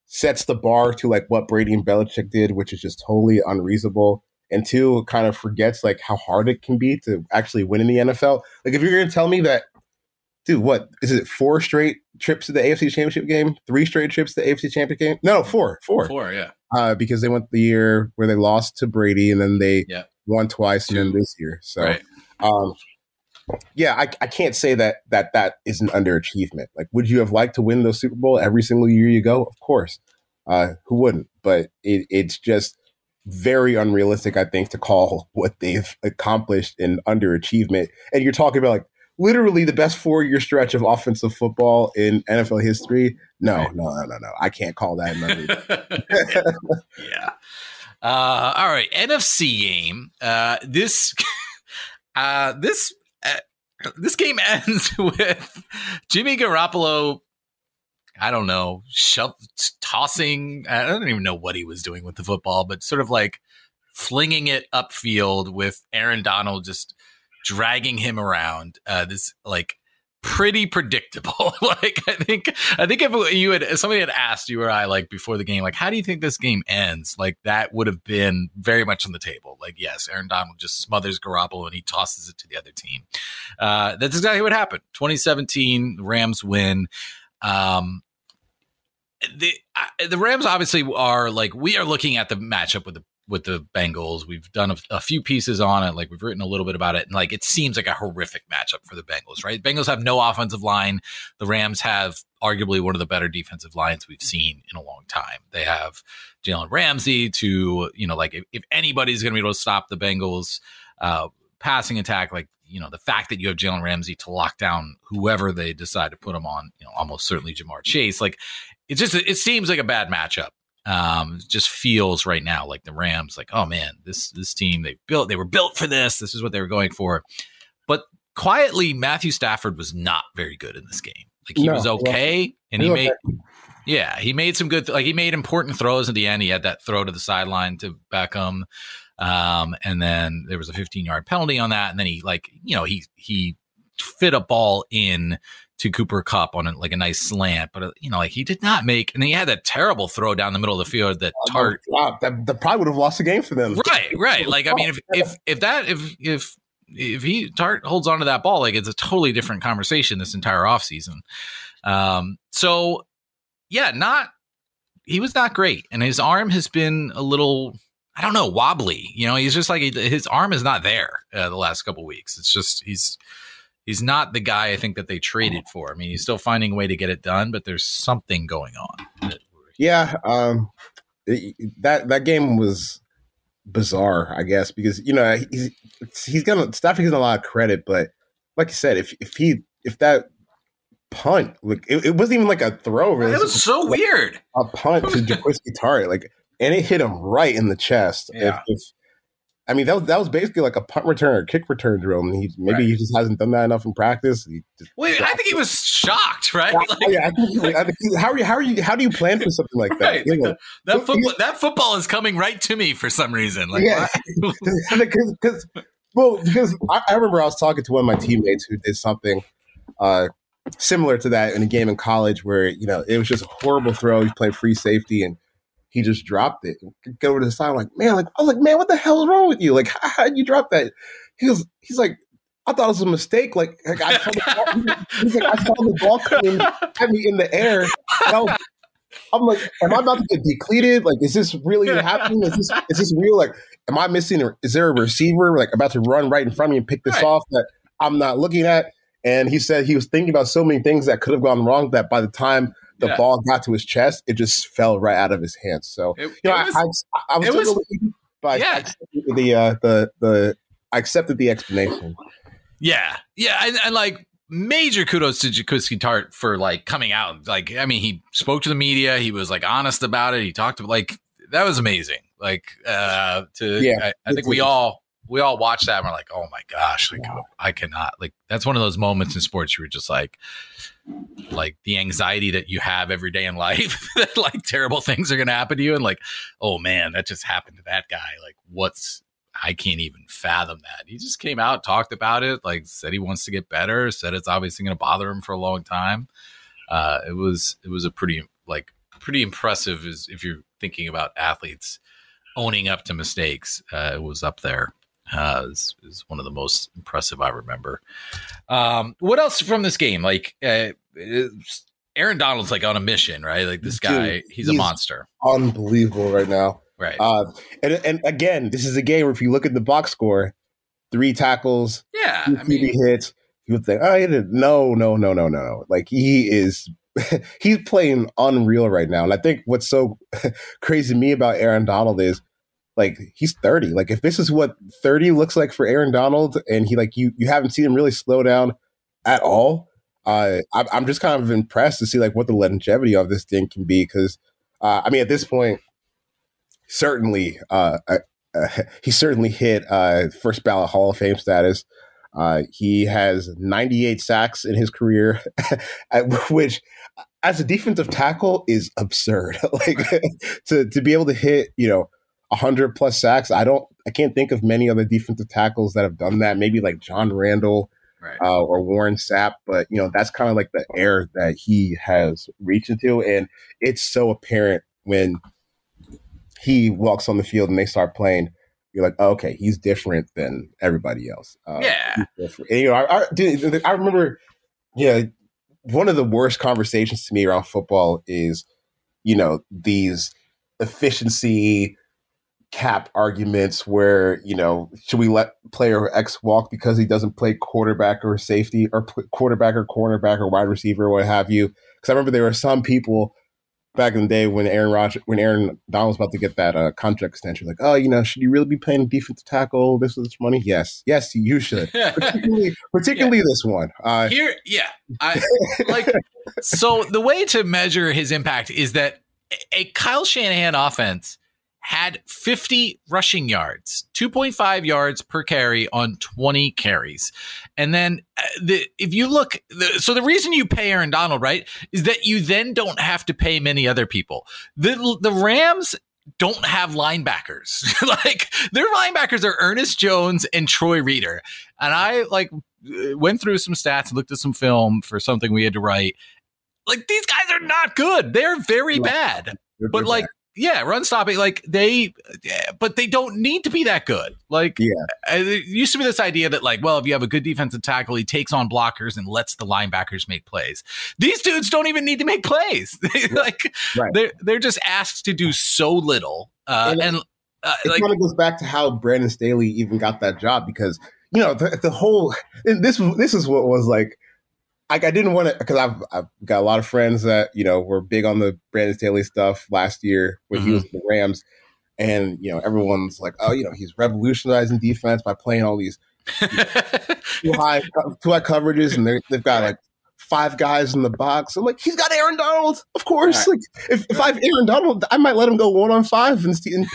sets the bar to like what Brady and Belichick did, which is just totally unreasonable. And two, kind of forgets like how hard it can be to actually win in the NFL. Like if you're gonna tell me that dude, what is it? Four straight trips to the AFC Championship game, three straight trips to the AFC Championship game. No, four, four. Four, yeah. Uh, because they went the year where they lost to Brady, and then they Yeah. won twice, and then this year. So, Right. um, yeah, I, I can't say that that that is an underachievement. Like, would you have liked to win the Super Bowl every single year you go? Of course. Uh, who wouldn't? But it, it's just very unrealistic, I think, to call what they've accomplished an underachievement. And you're talking about like literally the best four year stretch of offensive football in NFL history. No, Right. no, no, no, no. I can't call that *laughs* yeah. Uh, all right, NFC game. Uh, this, *laughs* uh, this, uh, this game *laughs* ends with Jimmy Garoppolo. I don't know, shove, tossing. I don't even know what he was doing with the football, but sort of like flinging it upfield with Aaron Donald just dragging him around. Uh, this like pretty predictable. *laughs* like I think I think if you had if somebody had asked you or I like before the game, like how do you think this game ends? Like that would have been very much on the table. Like yes, Aaron Donald just smothers Garoppolo and he tosses it to the other team. Uh, that's exactly what happened. 2017 Rams win. Um, the uh, the Rams obviously are like we are looking at the matchup with the with the Bengals. We've done a, a few pieces on it. Like we've written a little bit about it, and like it seems like a horrific matchup for the Bengals. Right? Bengals have no offensive line. The Rams have arguably one of the better defensive lines we've seen in a long time. They have Jalen Ramsey to you know like if, if anybody's going to be able to stop the Bengals uh, passing attack, like you know the fact that you have Jalen Ramsey to lock down whoever they decide to put him on, you know almost certainly Ja'Marr Chase, like. It just it seems like a bad matchup. Um it just feels right now like the rams like oh man this this team they built they were built for this. This is what they were going for. But quietly matthew stafford was not very good in this game. Like he No, was okay and he he made yeah he made some good like he made important throws at the end. He had that throw to the sideline to beckham. Um and then there was a 15 yard penalty on that. And then he like you know he he fit a ball in to Cooper Kupp on a, like a nice slant, but uh, you know, like he did not make, and he had that terrible throw down the middle of the field that Tartt. Wow, that, that probably would have lost the game for them. Right, right. Like I mean, if if *laughs* if that if if if he Tartt holds on to that ball, like it's a totally different conversation this entire offseason. Um, so yeah, not he was not great, and his arm has been a little. I don't know, wobbly. You know, he's just like his arm is not there uh, the last couple weeks. It's just he's he's not the guy I think that they traded for. I mean, he's still finding a way to get it done, but there's something going on. Yeah, um, that that game was bizarre, I guess, because you know he's he's gonna Stafford getting a lot of credit, but like you said, if if he if that punt, like it, it wasn't even like a throw, It was so weird. a punt to *laughs* Jaquiski Tartt, like, and it hit him right in the chest. Yeah. If, if I mean that was that was basically like a punt return or kick return drill, and he maybe he just hasn't done that enough in practice. Wait, *laughs* I think he was shocked, right? Like, yeah, I think, I think he- how are you how are you how do you plan for something like that? Right. You know, that football, that football is coming right to me for some reason. Like, yeah, because *laughs* because well because I, I remember I was talking to one of my teammates who did something uh, similar to that in a game in college where you know it was just a horrible throw. He played free safety and he just dropped it. Go over to the side, I'm like man, like I was like man, what the hell is wrong with you? Like *laughs* how how did you drop that? He goes, he's like. I thought it was a mistake. Like, like I saw the ball, he's like, I saw the ball coming at me in the air. Was, I'm like, am I about to get depleted? Like, is this really happening? Is this is this real? Like, am I missing? Is there a receiver like about to run right in front of me and pick this Right. off that I'm not looking at? and he said he was thinking about so many things that could have gone wrong that by the time the Yeah. ball got to his chest, it just fell right out of his hands. So It- you know, was- I, I, I was, was- relieved, but I accepted the uh, the the I accepted the explanation. Yeah, yeah, and, and like major kudos to Jaquiski Tartt for like coming out. Like, I mean, he spoke to the media. He was like honest about it. He talked to like that was amazing. Like, uh, to Yeah, I, I think we all we all watched that and we're like, oh my gosh, like I cannot. Like, that's one of those moments in sports where you're just like, like the anxiety that you have every day in life *laughs* that like terrible things are gonna happen to you, and like, oh man, that just happened to that guy. Like, what's I can't even fathom that. He just came out, talked about it, like said he wants to get better, said it's obviously going to bother him for a long time. Uh, it was it was a pretty like pretty impressive is if you're thinking about athletes owning up to mistakes. Uh, it was up there. Uh, is is one of the most impressive I remember. Um, what else from this game? Like uh, Aaron Donald's like on a mission, right? Like this guy, Dude, he's a monster, Unbelievable right now. right? Uh, and and again, this is a game where if you look at the box score, three tackles, yeah, two I mean, hits, you would think, oh, he did no, no, no, no, no. Like he is, *laughs* he's playing unreal right now. And I think what's so *laughs* crazy to me about Aaron Donald is like he's 30. Like if this is what 30 looks like for Aaron Donald, and he like you you haven't seen him really slow down at all. Uh, I'm, I'm just kind of impressed to see like what the longevity of this thing can be because uh, I mean at this point, certainly uh, *laughs* he certainly hit uh, first ballot Hall of Fame status. Uh, he has 98 sacks in his career, *laughs* which, as a defensive tackle, is absurd. *laughs* like to to be able to hit, you know, 100 plus sacks. I don't, I can't think of many other defensive tackles that have done that. Maybe like John Randle right. uh, or Warren Sapp, but you know that's kind of like the air that he has reached into, and it's so apparent when he walks on the field and they start playing. You're like, oh, okay, he's different than everybody else. Uh, Yeah. And, you know, I, I, dude, I remember, yeah, one of the worst conversations to me around football is, you know, these efficiency cap arguments where you know should we let player X walk because he doesn't play quarterback or safety or p- quarterback or cornerback or wide receiver or what have you? Because I remember there were some people back in the day when Aaron Rodgers, when Aaron Donald was about to get that uh, contract extension, like, oh, you know, should you really be paying defensive tackle this is money? Yes, yes, you should. Particularly, *laughs* particularly this one. Uh, Here, yeah, I like. So the way to measure his impact is that a Kyle Shanahan offense had 50 rushing yards, 2.5 yards per carry on 20 carries. And then uh, the if you look the, so the reason you pay Aaron Donald, right, is that you then don't have to pay many other people. The the Rams don't have linebackers. *laughs* like their linebackers are Ernest Jones and Troy Reeder. And I like went through some stats and looked at some film for something we had to write. Like these guys are not good. They're very bad. they're- But they're like bad. Yeah, run stopping like they but they don't need to be that good. Like Yeah. uh, there used to be this idea that like well, if you have a good defensive tackle, he takes on blockers and lets the linebackers make plays. These dudes don't even need to make plays. *laughs* like Right. they're they're just asked to do so little. Uh, And- and uh, it like kind of goes back to how Brandon Staley even got that job because you know the, the whole and this this is what was like. Like I didn't want to because I've I've got a lot of friends that you know were big on the Brandon Staley stuff last year when he Mhm. was in the Rams, and you know everyone's like, oh, you know he's revolutionizing defense by playing all these *laughs* too high too high coverages, and they've got like five guys in the box. I'm like, he's got Aaron Donald, of course. Like if, if I have Aaron Donald, I might let him go one on five and, *laughs*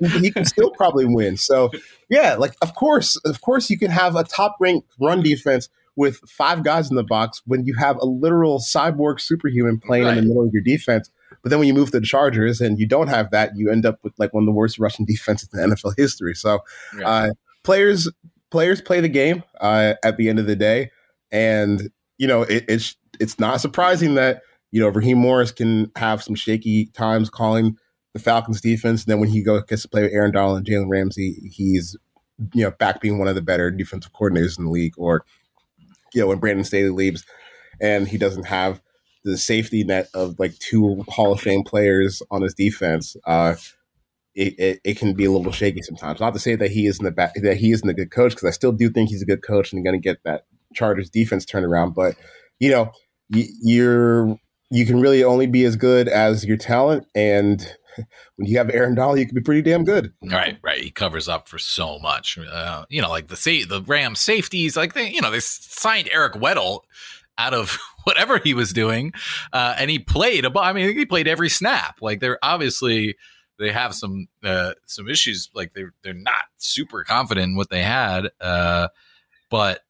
and he can still probably win. So yeah, like of course, of course, you can have a top ranked run defense with five guys in the box when you have a literal cyborg superhuman playing in the middle of your defense. But then when you move to the Chargers and you don't have that, you end up with like one of the worst rushing *laughs* defenses in NFL history. So Yeah. uh, players players play the game uh, at the end of the day, and you know it, it's it's not surprising that you know Raheem Morris can have some shaky times calling the Falcons defense. And then when he goes gets to play with Aaron Donald and Jalen Ramsey, he's you know back being one of the better defensive coordinators in the league. Or you know when Brandon Staley leaves and he doesn't have the safety net of like two Hall of Fame players on his defense. Uh, it, it, it can be a little shaky sometimes. Not to say that he isn't a ba- that he isn't a good coach because I still do think he's a good coach and going to get that Chargers defense turned around. But you know, y- you're you can really only be as good as your talent, and *laughs* when you have Aaron Donald, you can be pretty damn good. Right, right. He covers up for so much. Uh, you know, like the sa- the Rams safeties, like they, you know, they signed Eric Weddle out of *laughs* whatever he was doing, uh, and he played. I mean, he played every snap. Like they're obviously they have some uh, some issues. Like they're they're not super confident in what they had, uh, but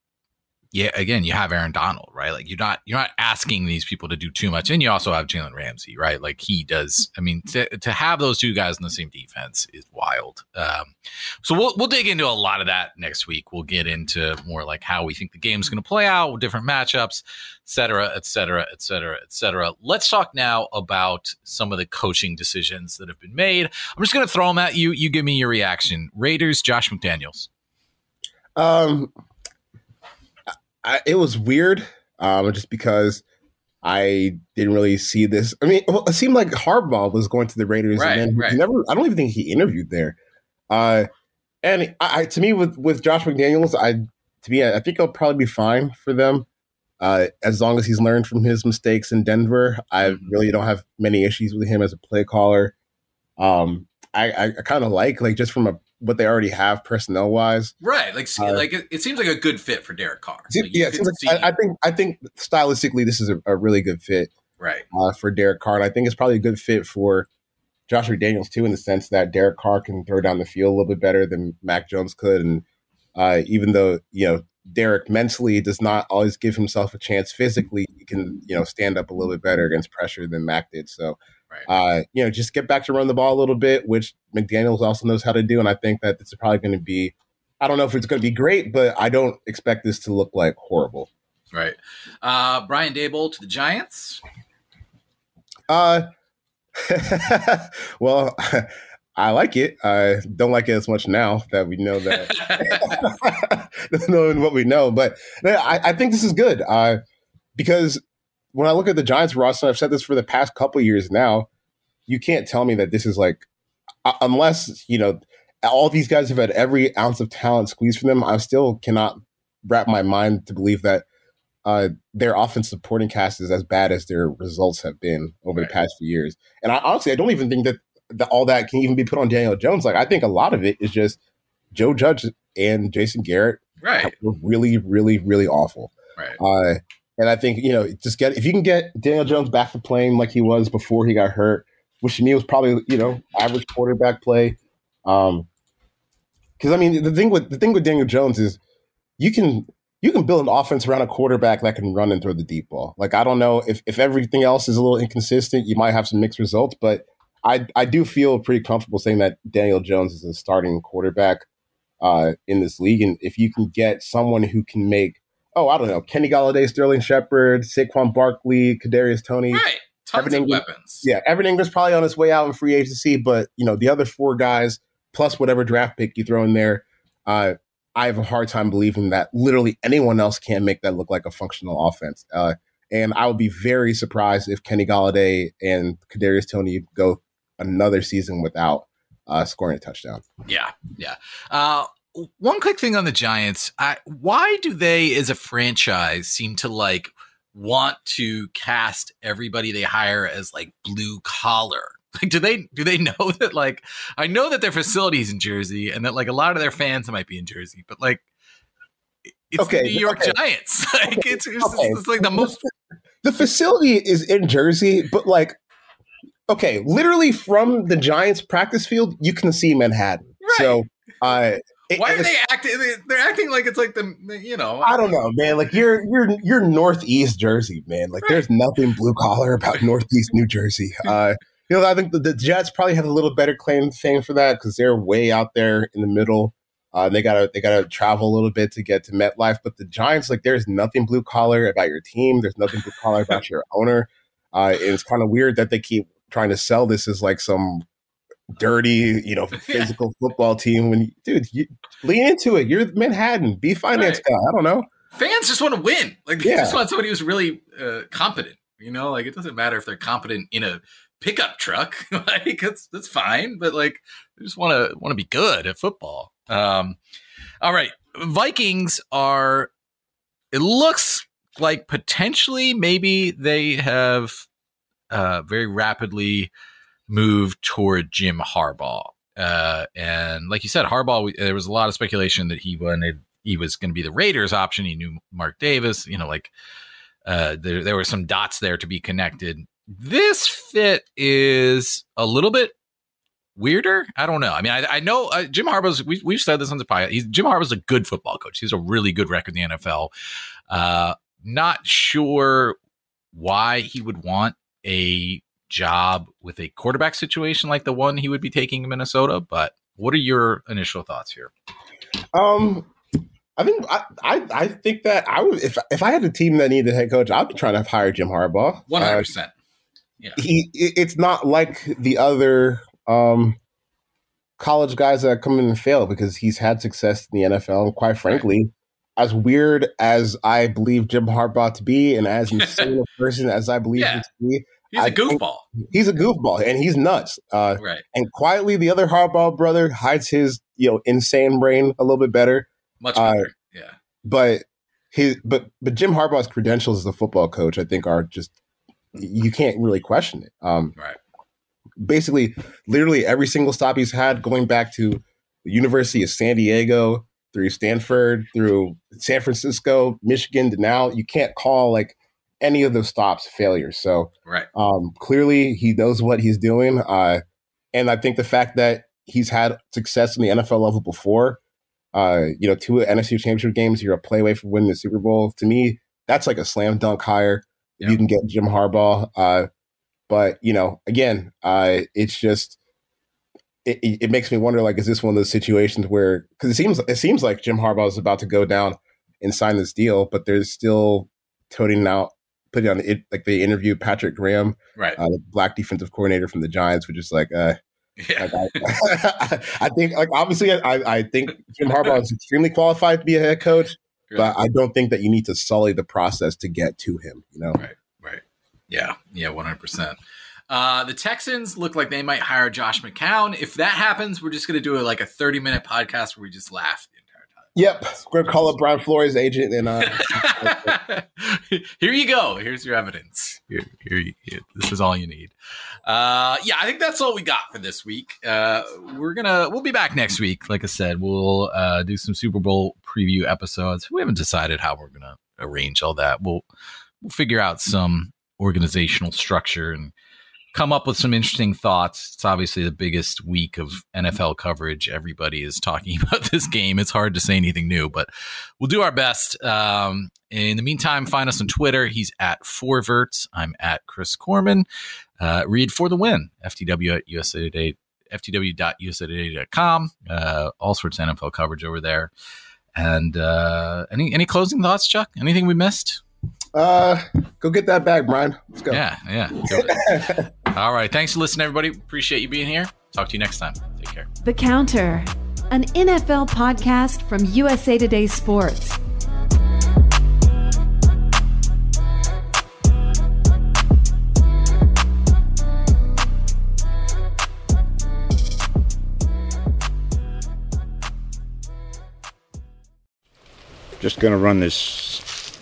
yeah, again, you have Aaron Donald, right? Like you're not you're not asking these people to do too much, and you also have Jalen Ramsey, right? Like he does. I mean, to, to have those two guys in the same defense is wild. Um, so we'll we'll dig into a lot of that next week. We'll get into more like how we think the game's going to play out, different matchups, et cetera, et cetera, et cetera, et cetera. Let's talk now about some of the coaching decisions that have been made. I'm just going to throw them at you. You give me your reaction. Raiders, Josh McDaniels. Um, I, it was weird, um, just because I didn't really see this. I mean, well, it seemed like Harbaugh was going to the Raiders, right, and then right. never. I don't even think he interviewed there. Uh, and I, I, to me, with with Josh McDaniels, I to me, I think he'll probably be fine for them. Uh, as long as he's learned from his mistakes in Denver, I Mm-hmm. really don't have many issues with him as a play caller. Um, I, I, I kind of like like just from a what they already have personnel wise. Right, like Uh, like it, it seems like a good fit for Derek Carr. See- Like, yeah, it could seems see- like, I, I think I think stylistically this is a, a really good fit right. uh, for Derek Carr. And I think it's probably a good fit for Josh McDaniels too, in the sense that Derek Carr can throw down the field a little bit better than Mac Jones could. And uh, even though you know Derek mentally does not always give himself a chance physically, he can you know stand up a little bit better against pressure than Mac did. So Right. uh, you know, just get back to run the ball a little bit, which McDaniels also knows how to do. And I think that is probably going to be. I don't know if it's going to be great, but I don't expect this to look like horrible. Right. Uh, Brian Daboll to the Giants. Uh, *laughs* well, *laughs* I like it. I don't like it as much now that we know that *laughs* knowing what we know. But I, I think this is good uh, because when I look at the Giants roster, I've said this for the past couple years now. You can't tell me that this is like, uh, unless you know, all these guys have had every ounce of talent squeezed from them. I still cannot wrap my mind to believe that uh, their offensive supporting cast is as bad as their results have been over Right. the past few years. And I honestly, I don't even think that, that all that can even be put on Daniel Jones. Like, I think a lot of it is just Joe Judge and Jason Garrett right. were really, really, really awful. Right. Uh, and I think you know, just get if you can get Daniel Jones back to playing like he was before he got hurt, which to me was probably you know average quarterback play. Um, because I mean the thing with the thing with Daniel Jones is you can you can build an offense around a quarterback that can run and throw the deep ball. Like I don't know if if everything else is a little inconsistent, you might have some mixed results, but I I do feel pretty comfortable saying that Daniel Jones is a starting quarterback uh, in this league, and if you can get someone who can make oh, I don't know, Kenny Golladay, Sterling Shepard, Saquon Barkley, Kadarius Toney. Right. Tons we- weapons. Yeah, everything was probably on its way out in free agency, but you know the other four guys plus whatever draft pick you throw in there, uh, I have a hard time believing that literally anyone else can make that look like a functional offense. Uh, and I would be very surprised if Kenny Golladay and Kadarius Toney go another season without uh, scoring a touchdown. Yeah, yeah. Uh, one quick thing on the Giants: I, why do they, as a franchise, seem to like want to cast everybody they hire as like blue collar? *laughs* Like, do they do they know *laughs* that? Like, I know that their facilities in Jersey, and that like a lot of their fans might be in Jersey, but like, it's Okay, the New York okay. Giants. *laughs* like, it's, it's, Okay. it's like the most. the facility is in Jersey, but like, okay, literally from the Giants practice field, you can see Manhattan. Right. So, uh, it- Why are they acting? they- They're acting like it's like the you know. I don't know, man. Like you're you're you're northeast Jersey, man. Like there's nothing blue collar about northeast New Jersey. Uh, you know, I think the, the Jets probably have a little better claim fame for that because they're way out there in the middle. Uh, they gotta they gotta travel a little bit to get to MetLife. But the Giants, like, there's nothing blue collar about your team. There's nothing blue collar about your owner. Uh, and it's kind of weird that they keep trying to sell this as like some dirty, you know, *laughs* physical football team. When dude, you lean into it. You're Manhattan. Be finance Right. guy. I don't know. fans just want to win. Like they Yeah. just want somebody who's really uh, competent. You know, like it doesn't matter if they're competent in a pickup truck. *laughs* like that's that's fine, but like they just want to want to be good at football. Um, all right, Vikings are it looks like potentially maybe they have uh, very rapidly moved toward Jim Harbaugh. Uh, and like you said, Harbaugh, there was a lot of speculation that he wanted, he was going to be the Raiders option. He knew Mark Davis, you know, like uh, there, there were some dots there to be connected. This fit is a little bit weirder. I don't know. I mean, I, I know uh, Jim Harbaugh's. We, we've said this on the podcast. He's, Jim Harbaugh's a good football coach. He's a really good record in the NFL. Uh, not sure why he would want a job with a quarterback situation like the one he would be taking in Minnesota. But what are your initial thoughts here? Um, I think I, I, I think that I would if if I had a team that needed a head coach, I'd be trying to hire Jim Harbaugh. One hundred percent. Yeah. He it's not like the other um college guys that come in and fail because he's had success in the NFL and quite frankly, right. as weird as I believe Jim Harbaugh to be and as *laughs* insane a person as I believe yeah. him to be, He's a goofball. He's a goofball, and he's nuts. Uh, right. And quietly, the other Harbaugh brother hides his, you know, insane brain a little bit better. Much better. Uh, yeah. But his, but but Jim Harbaugh's credentials as a football coach, I think, are just you can't really question it. Um, right. Basically, literally every single stop he's had, going back to the University of San Diego, through Stanford, through San Francisco, Michigan, to now, you can't call like any of those stops failures. So right. um, clearly he knows what he's doing. Uh, and I think the fact that he's had success in the NFL level before, uh, you know, two NFC championship games, you're a play away from winning the Super Bowl. To me, that's like a slam dunk hire. Yeah. You can get Jim Harbaugh. Uh, but, you know, again, uh, it's just, it, it makes me wonder, like, is this one of those situations where, because it seems, it seems like Jim Harbaugh is about to go down and sign this deal, but there's still toting out putting on it like they interviewed Patrick Graham, right, uh, the black defensive coordinator from the Giants, which is like, uh, yeah. Like I, *laughs* I, think like obviously I, I think Jim Harbaugh is extremely qualified to be a head coach, but I don't think that you need to sully the process to get to him. You know, right, right, yeah, yeah, one hundred percent. Uh, the Texans look like they might hire Josh McCown. If that happens, we're just going to do a, like a 30 minute podcast where we just laugh Yep, we're gonna call up Brian Flores' agent, and uh, *laughs* here you go. Here's your evidence. Here, here, here, this is all you need. Uh, yeah, I think that's all we got for this week. Uh, we're gonna we'll be back next week. Like I said, we'll uh, do some Super Bowl preview episodes. We haven't decided how we're gonna arrange all that. We'll we'll figure out some organizational structure and come up with some interesting thoughts. It's obviously the biggest week of NFL coverage. Everybody is talking *laughs* about this game. It's hard to say anything new, but we'll do our best. Um, in the meantime, find us on Twitter. He's at Forverts. I'm at Chris Korman. Uh, read for the win. FTW at USA Today. FTW.usatoday.com. Uh, all sorts of NFL coverage over there. And uh, any any closing thoughts, Chuck? Anything we missed? Uh, go get that bag, Brian. Let's go. Yeah, yeah. *laughs* All right. Thanks for listening, everybody. Appreciate you being here. Talk to you next time. Take care. The Counter, an NFL podcast from USA Today Sports. Just going to run this